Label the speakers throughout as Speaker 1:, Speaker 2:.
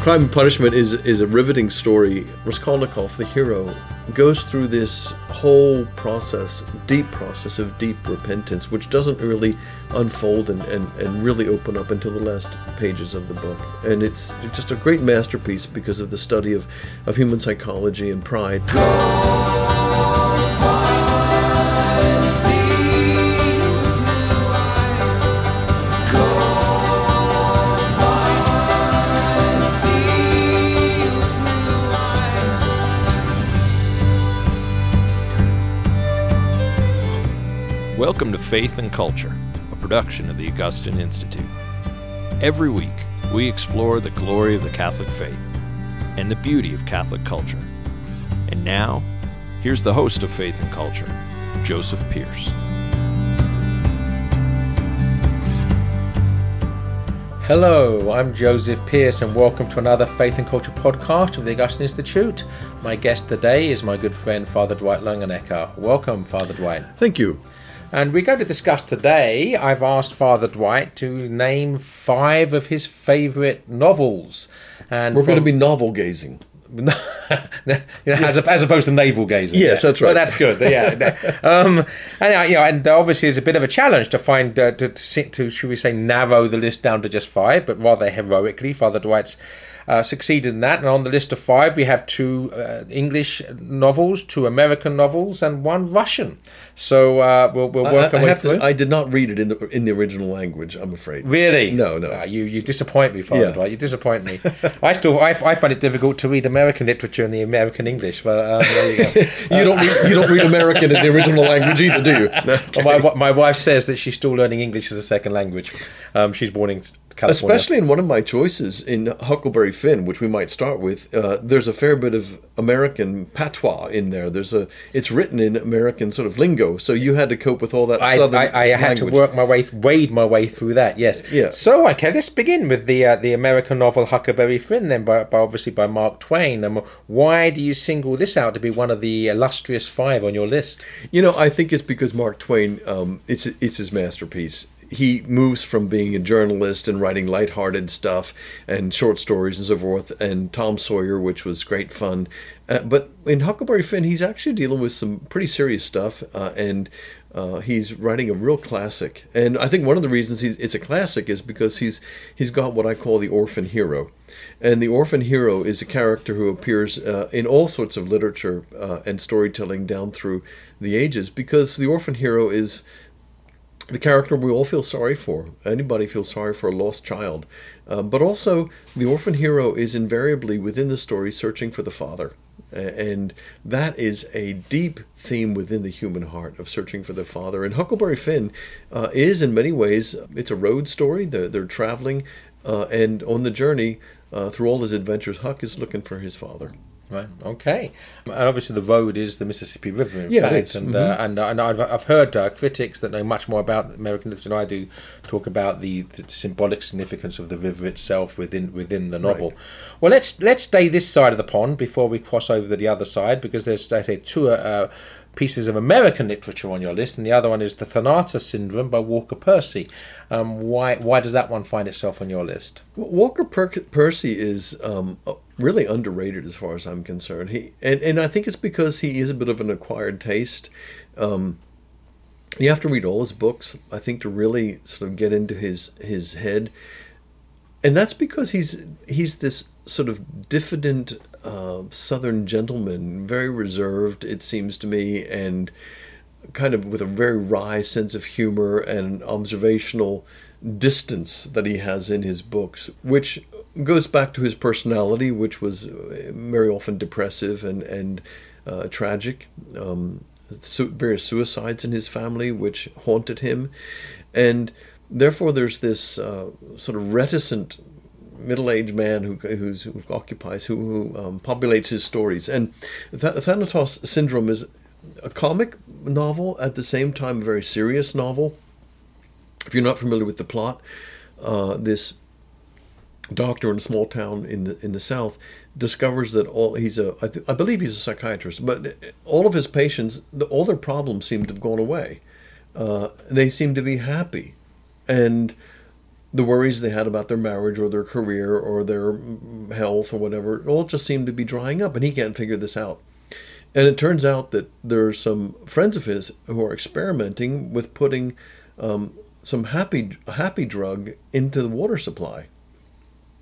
Speaker 1: Crime and Punishment is is a riveting story. Raskolnikov, the hero, goes through this whole process, deep process of deep repentance, which doesn't really unfold and, and, and really open up until the last pages of the book. And it's just a great masterpiece because of the study of, of human psychology and pride.
Speaker 2: Welcome to Faith and Culture, a production of the Augustine Institute. Every week, we explore the glory of the Catholic faith and the beauty of Catholic culture. And now, here's the host of Faith and Culture, Joseph Pearce.
Speaker 3: Hello, I'm Joseph Pearce, and welcome to another Faith and Culture podcast of the Augustine Institute. My guest today is my good friend Father Dwight Longenecker. Welcome, Father Dwight.
Speaker 1: Thank you.
Speaker 3: And we're going to discuss today. I've asked Father Dwight to name five of his favourite novels.
Speaker 1: And we're from, going to be novel gazing.
Speaker 3: you know, as, as, opposed to navel gazing.
Speaker 1: Yes, that's right.
Speaker 3: Well, that's good. Yeah. um, and uh, you know, and obviously it's a bit of a challenge to find uh, to, to, to should we say narrow the list down to just five, but rather heroically, Father Dwight's uh, succeeded in that. And on the list of five, we have two uh, English novels, two American novels, and one Russian. So uh, we'll, we'll work
Speaker 1: I,
Speaker 3: our way
Speaker 1: through. To, I did not read it in the in the original language. I'm afraid.
Speaker 3: Really?
Speaker 1: No, no.
Speaker 3: Ah, you you disappoint me, Father. Yeah. You disappoint me. I still I, I find it difficult to read American literature in the American English. But um,
Speaker 1: you, you don't read, you don't read American in the original language either, do you?
Speaker 3: Okay. Well, my my wife says that she's still learning English as a second language. Um, she's born in California.
Speaker 1: Especially in one of my choices in Huckleberry Finn, which we might start with, uh, there's a fair bit of American patois in there. There's a it's written in American sort of lingo, so you had to cope with all that.
Speaker 3: I,
Speaker 1: southern
Speaker 3: I, I had to work my way, wade my way through that. Yes.
Speaker 1: Yeah.
Speaker 3: So okay, let's begin with the uh, the American novel Huckleberry Finn, then by, by obviously by Mark Twain. Um, why do you single this out to be one of the illustrious five on your list?
Speaker 1: You know, I think it's because Mark Twain. Um, it's it's his masterpiece he moves from being a journalist and writing lighthearted stuff and short stories and so forth, and Tom Sawyer, which was great fun. Uh, but in Huckleberry Finn, he's actually dealing with some pretty serious stuff, uh, and uh, he's writing a real classic. And I think one of the reasons it's a classic is because he's he's got what I call the orphan hero, and the orphan hero is a character who appears uh, in all sorts of literature uh, and storytelling down through the ages. Because the orphan hero is the character we all feel sorry for. Anybody feels sorry for a lost child. Uh, but also, the orphan hero is invariably within the story searching for the father. And that is a deep theme within the human heart of searching for the father. And Huckleberry Finn uh, is, in many ways, it's a road story. They're, they're traveling, uh, and on the journey uh, through all his adventures, Huck is looking for his father.
Speaker 3: Right. Okay. And obviously, the road is the Mississippi River. In
Speaker 1: yeah,
Speaker 3: fact, and, uh, mm-hmm. uh, and and I've, I've heard uh, critics that know much more about American literature than I do talk about the, the, symbolic significance of the river itself within within the novel. Right. Well, let's let's stay this side of the pond before we cross over to the other side because there's I say two. Uh, pieces of American literature on your list, and the other one is The Thanatos Syndrome by Walker Percy. Um, why why does that one find itself on your list?
Speaker 1: Walker per- Percy is um, really underrated as far as I'm concerned. He and, and I think it's because he is a bit of an acquired taste. Um, you have to read all his books, I think, to really sort of get into his his head, and that's because he's he's this sort of diffident uh, Southern gentleman, very reserved, it seems to me, and kind of with a very wry sense of humor and observational distance that he has in his books, which goes back to his personality, which was uh, very often depressive and and uh, tragic. Um, su- various suicides in his family, which haunted him, and therefore there's this uh, sort of reticent middle-aged man who who's, who occupies who, who um, populates his stories. And Th- Thanatos Syndrome is a comic novel at the same time a very serious novel. If you're not familiar with the plot, uh, this doctor in a small town in the in the south discovers that all he's a I, th- I believe he's a psychiatrist, but all of his patients, the, all their problems seem to have gone away. Uh, they seem to be happy, and the worries they had about their marriage or their career or their health or whatever all just seem to be drying up, and he can't figure this out. And it turns out that there are some friends of his who are experimenting with putting um, some happy happy drug into the water supply,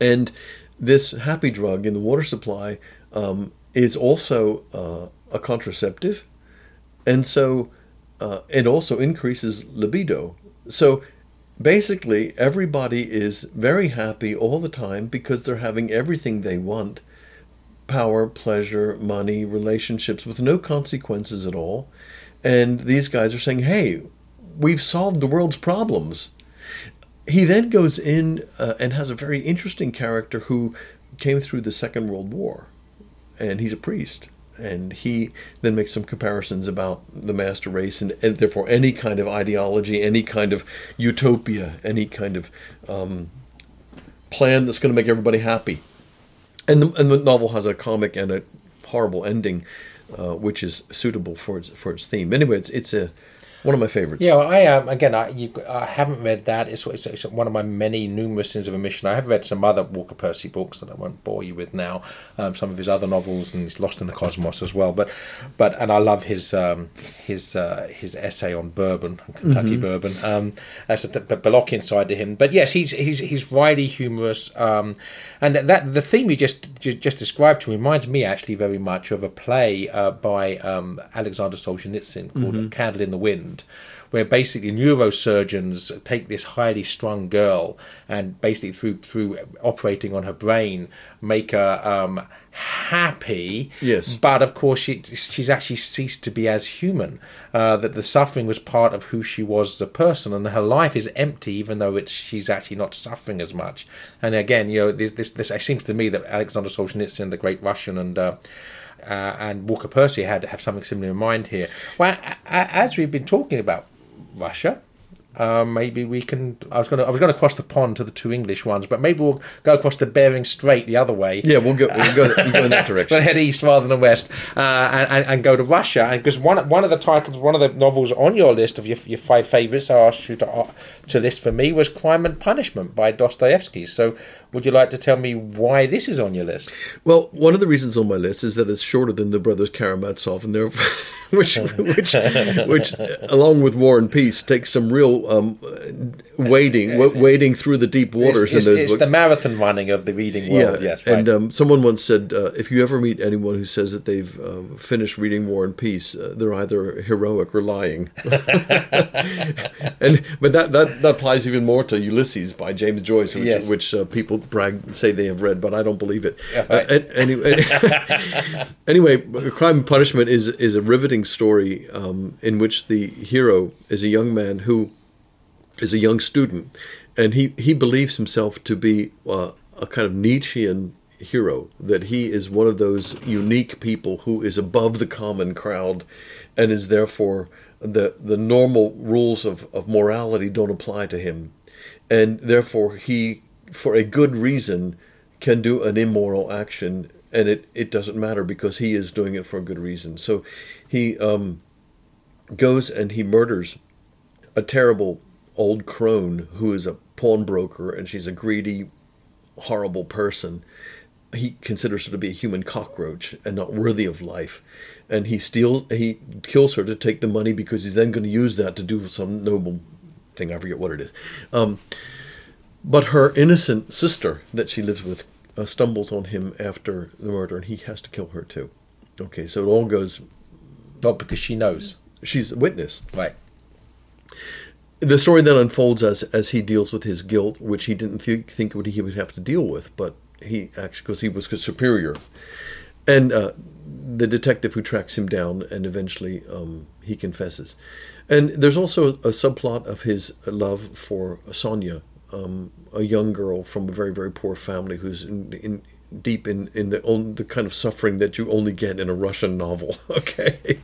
Speaker 1: and this happy drug in the water supply um, is also uh, a contraceptive, and so uh, it also increases libido. So basically, everybody is very happy all the time because they're having everything they want power, pleasure, money, relationships with no consequences at all. And these guys are saying, hey, we've solved the world's problems. He then goes in uh, and has a very interesting character who came through the Second World War, and he's a priest. And he then makes some comparisons about the master race, and, and therefore any kind of ideology, any kind of utopia, any kind of um, plan that's going to make everybody happy and the, and the novel has a comic and a horrible ending, uh, which is suitable for its for its theme. Anyway, it's it's a one of my favorites.
Speaker 3: Yeah, well, I um, again, I, you, I haven't read that. It's, it's, it's, one of my many numerous sins of omission. I have read some other Walker Percy books that I won't bore you with now. Um, some of his other novels, and he's Lost in the Cosmos as well. But, but and I love his um, his uh, his essay on bourbon, Kentucky mm-hmm. bourbon. Um, that's a Bellockian side to him. But yes, he's he's he's wryly humorous, um, and that the theme you just just described to reminds me actually very much of a play uh, by um, Alexander Solzhenitsyn called mm-hmm. Candle in the Wind where basically neurosurgeons take this highly strung girl and basically through through operating on her brain make her um, happy.
Speaker 1: Yes.
Speaker 3: But of course, she she's actually ceased to be as human. Uh, that the suffering was part of who she was as a person, and her life is empty, even though it's she's actually not suffering as much. And again, you know, this this, this it seems to me that Alexander Solzhenitsyn, the great Russian, and uh, uh, and Walker Percy had have something similar in mind here. Well, as we've been talking about Russia, uh, maybe we can. I was going to. I was to cross the pond to the two English ones, but maybe we'll go across the Bering Strait the other way.
Speaker 1: Yeah, we'll go. We'll go, we'll go in that direction.
Speaker 3: but head east rather than west, uh, and, and, go to Russia. And because one one of the titles, one of the novels on your list of your, your five favourites, I asked you to uh, to list for me was Crime and Punishment by Dostoevsky. So, would you like to tell me why this is on your list?
Speaker 1: Well, one of the reasons on my list is that it's shorter than the Brothers Karamazov, and therefore, which which which along with War and Peace takes some real um, wading, w- wading through the deep waters.
Speaker 3: It's,
Speaker 1: in those
Speaker 3: it's the marathon running of the reading world. Yeah, yes,
Speaker 1: right. and um, someone once said, uh, if you ever meet anyone who says that they've uh, finished reading War and Peace, uh, they're either heroic or lying. and but that, that that applies even more to Ulysses by James Joyce, which, yes. which uh, people brag say they have read, but I don't believe it. Yeah, right. Uh, anyway, anyway, Crime and Punishment is is a riveting story um, in which the hero is a young man who is a young student, and he, he believes himself to be uh, a kind of Nietzschean hero, that he is one of those unique people who is above the common crowd and is therefore the, the normal rules of, of morality don't apply to him. And therefore, he, for a good reason, can do an immoral action and it, it doesn't matter because he is doing it for a good reason. So he um, goes and he murders a terrible old crone who is a pawnbroker and she's a greedy, horrible person. He considers her to be a human cockroach and not worthy of life. And he steals, he kills her to take the money because he's then going to use that to do some noble thing. I forget what it is. Um, but her innocent sister that she lives with uh, stumbles on him after the murder and he has to kill her too. Okay, so it all goes.
Speaker 3: Not because she knows.
Speaker 1: She's a witness.
Speaker 3: Right
Speaker 1: the story then unfolds as as he deals with his guilt, which he didn't th- think would he would have to deal with, but he actually because he was superior, and uh, the detective who tracks him down, and eventually um, he confesses. And there's also a subplot of his love for Sonia, um, a young girl from a very very poor family who's in, in deep in in the the kind of suffering that you only get in a Russian novel. okay,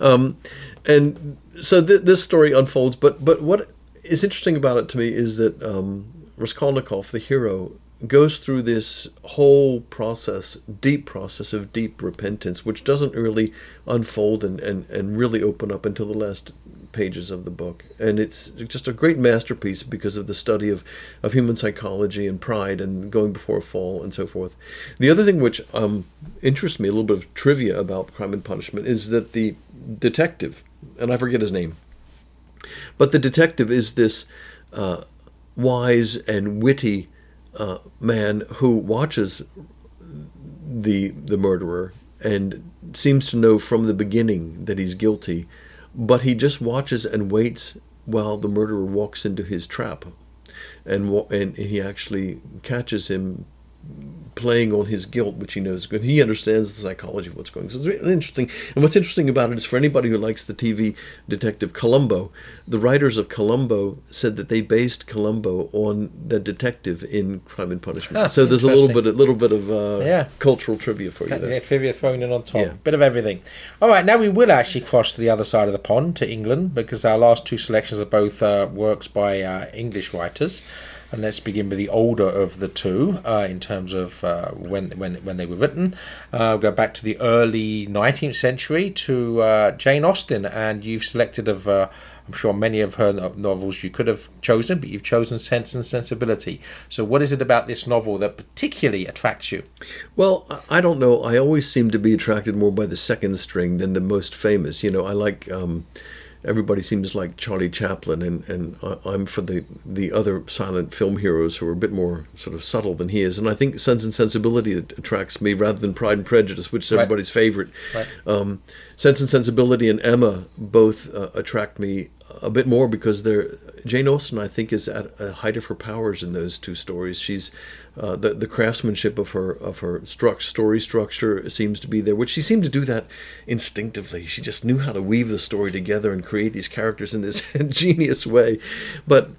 Speaker 1: um, and so th- this story unfolds. But but what is interesting about it to me is that um, Raskolnikov, the hero, goes through this whole process, deep process of deep repentance, which doesn't really unfold and, and, and really open up until the last pages of the book, and it's just a great masterpiece because of the study of, of human psychology and pride and going before a fall and so forth. The other thing which um, interests me, a little bit of trivia about Crime and Punishment, is that the detective, and I forget his name, but the detective is this uh, wise and witty uh, man who watches the the murderer and seems to know from the beginning that he's guilty, but he just watches and waits while the murderer walks into his trap, and and he actually catches him playing on his guilt, which he knows good. He understands the psychology of what's going on. So it's really interesting. And what's interesting about it is for anybody who likes the TV detective Columbo, the writers of Columbo said that they based Columbo on the detective in Crime and Punishment.
Speaker 3: Ah,
Speaker 1: so there's a little bit, a little bit of uh,
Speaker 3: Yeah.
Speaker 1: cultural trivia for you there.
Speaker 3: Yeah, trivia thrown in on top.
Speaker 1: Yeah.
Speaker 3: Bit of everything. All right, now we will actually cross to the other side of the pond to England because our last two selections are both uh, works by uh, English writers. And let's begin with the older of the two uh, in terms of uh, when, when when they were written. Uh, go back to the early 19th century to uh, Jane Austen, and you've selected of. Uh, I'm sure many of her novels you could have chosen, but you've chosen Sense and Sensibility. So, what is it about this novel that particularly attracts you?
Speaker 1: Well, I don't know. I always seem to be attracted more by the second string than the most famous. You know, I like. Um, everybody seems like Charlie Chaplin, and, and I- I'm for the the other silent film heroes who are a bit more sort of subtle than he is. And I think Sense and Sensibility attracts me rather than Pride and Prejudice, which is
Speaker 3: Right.
Speaker 1: everybody's favorite.
Speaker 3: Right.
Speaker 1: Um, Sense and Sensibility and Emma both uh, attract me a bit more because they're Jane Austen. I think is at a height of her powers in those two stories. She's uh, the the craftsmanship of her of her struct, story structure seems to be there, which she seemed to do that instinctively. She just knew how to weave the story together and create these characters in this genius way. But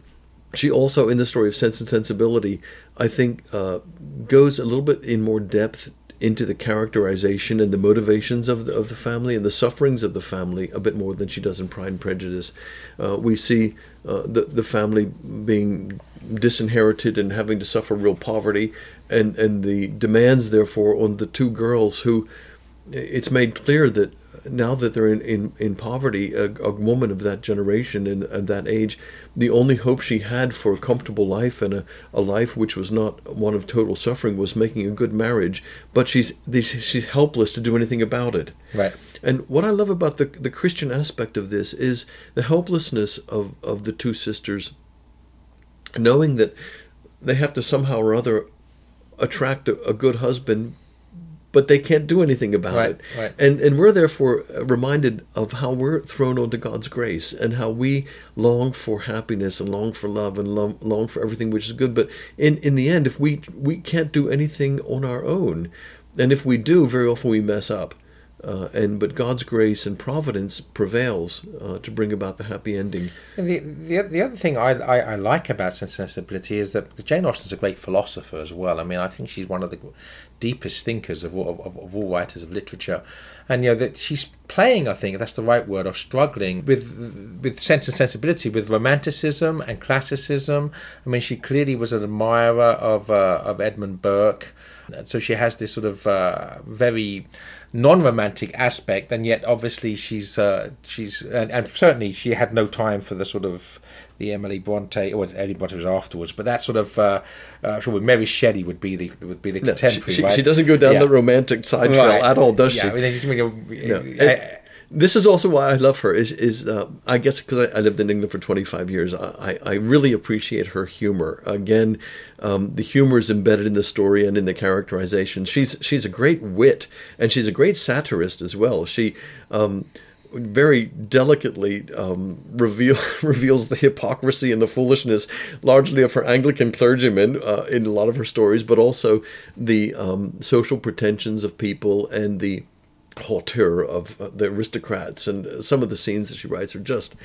Speaker 1: she also, in the story of Sense and Sensibility, I think uh, goes a little bit in more depth into the characterization and the motivations of the, of the family and the sufferings of the family a bit more than she does in Pride and Prejudice. Uh, we see uh, the the family being disinherited and having to suffer real poverty, and and the demands therefore on the two girls who it's made clear that now that they're in, in, in poverty, a, a woman of that generation and, and that age, the only hope she had for a comfortable life and a, a life which was not one of total suffering was making a good marriage. But she's she's helpless to do anything about it.
Speaker 3: Right.
Speaker 1: And what I love about the the Christian aspect of this is the helplessness of, of the two sisters, knowing that they have to somehow or other attract a, a good husband, but they can't do anything about
Speaker 3: Right,
Speaker 1: it.
Speaker 3: right.
Speaker 1: And and we're therefore reminded of how we're thrown onto God's grace and how we long for happiness and long for love and long, long for everything which is good. But in in the end, if we we can't do anything on our own, and if we do, very often we mess up. Uh, and but God's grace and providence prevails uh, to bring about the happy ending.
Speaker 3: And the, the the other thing I, I, I like about Sense and Sensibility is that Jane Austen's a great philosopher as well. I mean, I think she's one of the deepest thinkers of all, of, of all writers of literature, and you know that she's playing. I think that's the right word, or struggling with with Sense and Sensibility, with romanticism and classicism. I mean, she clearly was an admirer of uh, of Edmund Burke, and so she has this sort of uh, very non-romantic aspect, and yet obviously she's uh, she's and, and certainly she had no time for the sort of the Emily Bronte or Emily Bronte was afterwards, but that sort of uh, uh, sure Mary Shelley would be the would be the
Speaker 1: No,
Speaker 3: contemporary.
Speaker 1: she-
Speaker 3: right?
Speaker 1: she doesn't go down
Speaker 3: Yeah.
Speaker 1: the romantic side trail
Speaker 3: Right.
Speaker 1: at all, does she?
Speaker 3: Yeah, I mean, just,
Speaker 1: No. this is also why I love her. Is is uh, I guess because I, I lived in England for 25 years, I, I I really appreciate her humor. Again, um, the humor is embedded in the story and in the characterization. She's she's a great wit and she's a great satirist as well. She. Um, very delicately um, reveal, reveals the hypocrisy and the foolishness, largely of her Anglican clergymen uh, in a lot of her stories, but also the um, social pretensions of people and the hauteur of uh, the aristocrats. And some of the scenes that she writes are just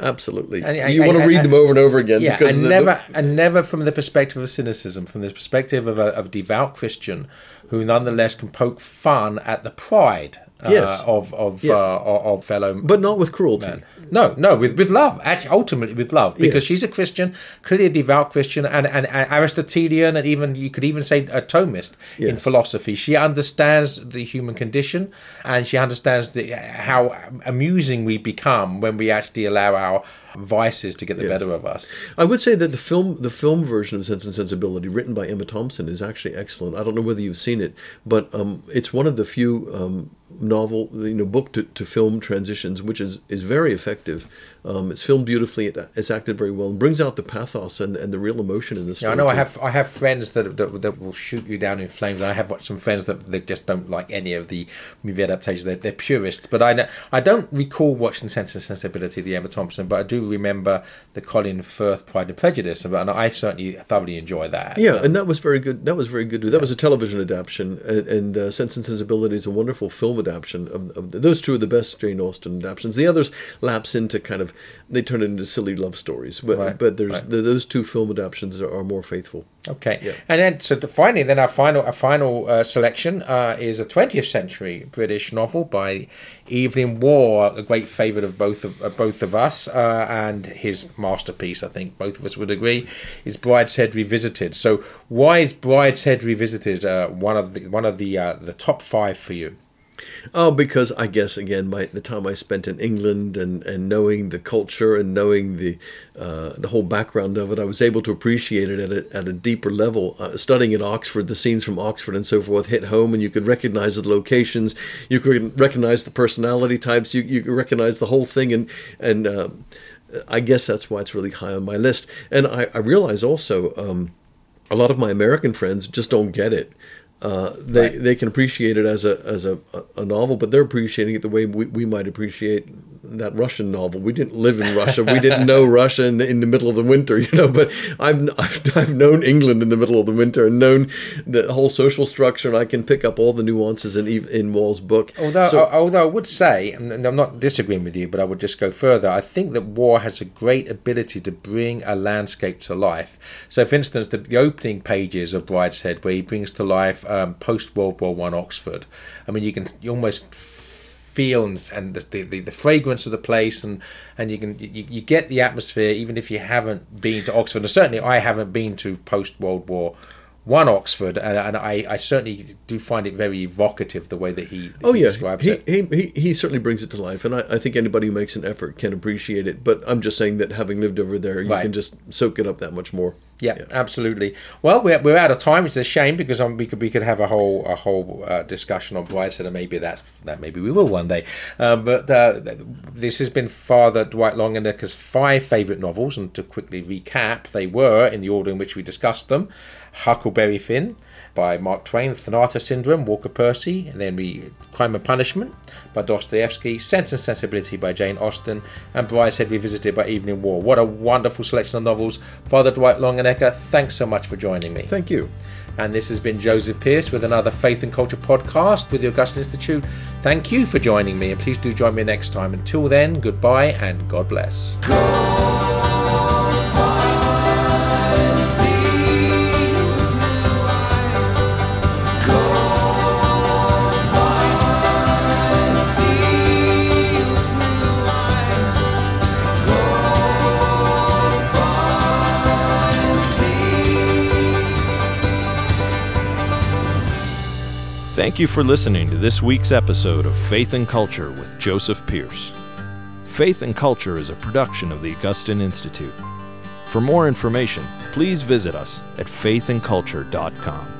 Speaker 1: absolutely.
Speaker 3: And I-
Speaker 1: you
Speaker 3: I-
Speaker 1: want to
Speaker 3: I-
Speaker 1: read them over and over again.
Speaker 3: yeah,
Speaker 1: because
Speaker 3: and never
Speaker 1: the-
Speaker 3: and never from the perspective of cynicism, from the perspective of a, of a devout Christian who nonetheless can poke fun at the pride uh,
Speaker 1: Yes.
Speaker 3: of of,
Speaker 1: Yeah.
Speaker 3: uh, of fellow
Speaker 1: but not with cruelty.
Speaker 3: man. No, no, with with love. Actually, ultimately with love, because
Speaker 1: Yes.
Speaker 3: she's a Christian, clearly a devout Christian, and, and, and Aristotelian, and even you could even say a Thomist in philosophy. She understands the human condition, and she understands the, how amusing we become when we actually allow our vices to get the better of us.
Speaker 1: I would say that the film, the film version of Sense and Sensibility, written by Emma Thompson, is actually excellent. I don't know whether you've seen it, but um, it's one of the few um, novel, you know, book to, to film transitions, which is is very effective. Um, it's filmed beautifully. It, it's acted very well, and brings out the pathos and, and the real emotion in the
Speaker 3: Yeah,
Speaker 1: story.
Speaker 3: I know. I have I have friends that, that that will shoot you down in flames. I have watched some friends that, that just don't like any of the movie adaptations. They're, they're purists. But I know, I don't recall watching Sense and Sensibility, the Emma Thompson, but I do remember the Colin Firth Pride and Prejudice, and I certainly thoroughly enjoy that.
Speaker 1: Yeah, and that was very good. That was very good. That was a television adaptation, and, and uh, Sense and Sensibility is a wonderful film adaptation. Of, of the, those two are the best Jane Austen adaptations. The others lapse into kind of they turn it into silly love stories. But
Speaker 3: Right,
Speaker 1: but there's
Speaker 3: right.
Speaker 1: the, those two film adaptations are, are more faithful.
Speaker 3: Okay,
Speaker 1: Yeah.
Speaker 3: and then so the, finally, then our final our final uh, selection uh, is a 20th century British novel by Evelyn Waugh, a great favourite of both of uh, both of us, uh, and his masterpiece. I think both of us would agree is Brideshead Revisited. So, why is Brideshead Revisited uh, one of the one of the uh, the top five for you?
Speaker 1: Oh, because I guess again, my the time I spent in England and, and knowing the culture and knowing the uh, the whole background of it, I was able to appreciate it at a, at a deeper level. Uh, studying at Oxford, the scenes from Oxford and so forth hit home, and you could recognize the locations, you could recognize the personality types, you you could recognize the whole thing, and and um, I guess that's why it's really high on my list. And I, I realize also um, a lot of my American friends just don't get it. Uh, they
Speaker 3: Right.
Speaker 1: they can appreciate it as a as a, a novel, but they're appreciating it the way we, we might appreciate that Russian novel. We didn't live in Russia. We didn't know Russia in the, in the middle of the winter, you know. But I've, I've I've known England in the middle of the winter and known the whole social structure, and I can pick up all the nuances in in Waugh's book.
Speaker 3: Although,
Speaker 1: So-
Speaker 3: although I would say, and I'm not disagreeing with you, but I would just go further. I think that Waugh has a great ability to bring a landscape to life. So, for instance, the, the opening pages of Brideshead, where he brings to life um, post World War One Oxford. I mean, you can you almost feel and, and the, the the fragrance of the place, and and you can you, you get the atmosphere even if you haven't been to Oxford. And certainly, I haven't been to post World War. One Oxford, and, and I, I certainly do find it very evocative the way that he,
Speaker 1: Oh
Speaker 3: he
Speaker 1: yeah,
Speaker 3: describes
Speaker 1: he,
Speaker 3: it.
Speaker 1: he, he he certainly brings it to life, and I, I think anybody who makes an effort can appreciate it. But I'm just saying that having lived over there, you
Speaker 3: Right.
Speaker 1: can just soak it up that much more.
Speaker 3: Yeah, absolutely. Well, we're, we're out of time. It's a shame because um, we could we could have a whole a whole uh, discussion on Brideshead, and maybe that that maybe we will one day. Um, but uh, this has been Father Dwight Longenecker's five favourite novels, and to quickly recap, they were in the order in which we discussed them: Huckleberry Finn by Mark Twain, Thanatos Syndrome, Walker Percy, and then we Crime and Punishment by Dostoevsky, Sense and Sensibility by Jane Austen, and Brideshead Revisited by Evelyn Waugh. What a wonderful selection of novels. Father Dwight Longenecker, thanks so much for joining me.
Speaker 1: Thank you.
Speaker 3: And this has been Joseph Pearce with another Faith and Culture podcast with the Augustine Institute. Thank you for joining me, and please do join me next time. Until then, goodbye and God bless.
Speaker 2: Thank you for listening to this week's episode of Faith and Culture with Joseph Pearce. Faith and Culture is a production of the Augustine Institute. For more information, please visit us at faithandculture.com.